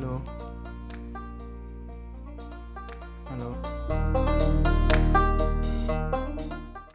ano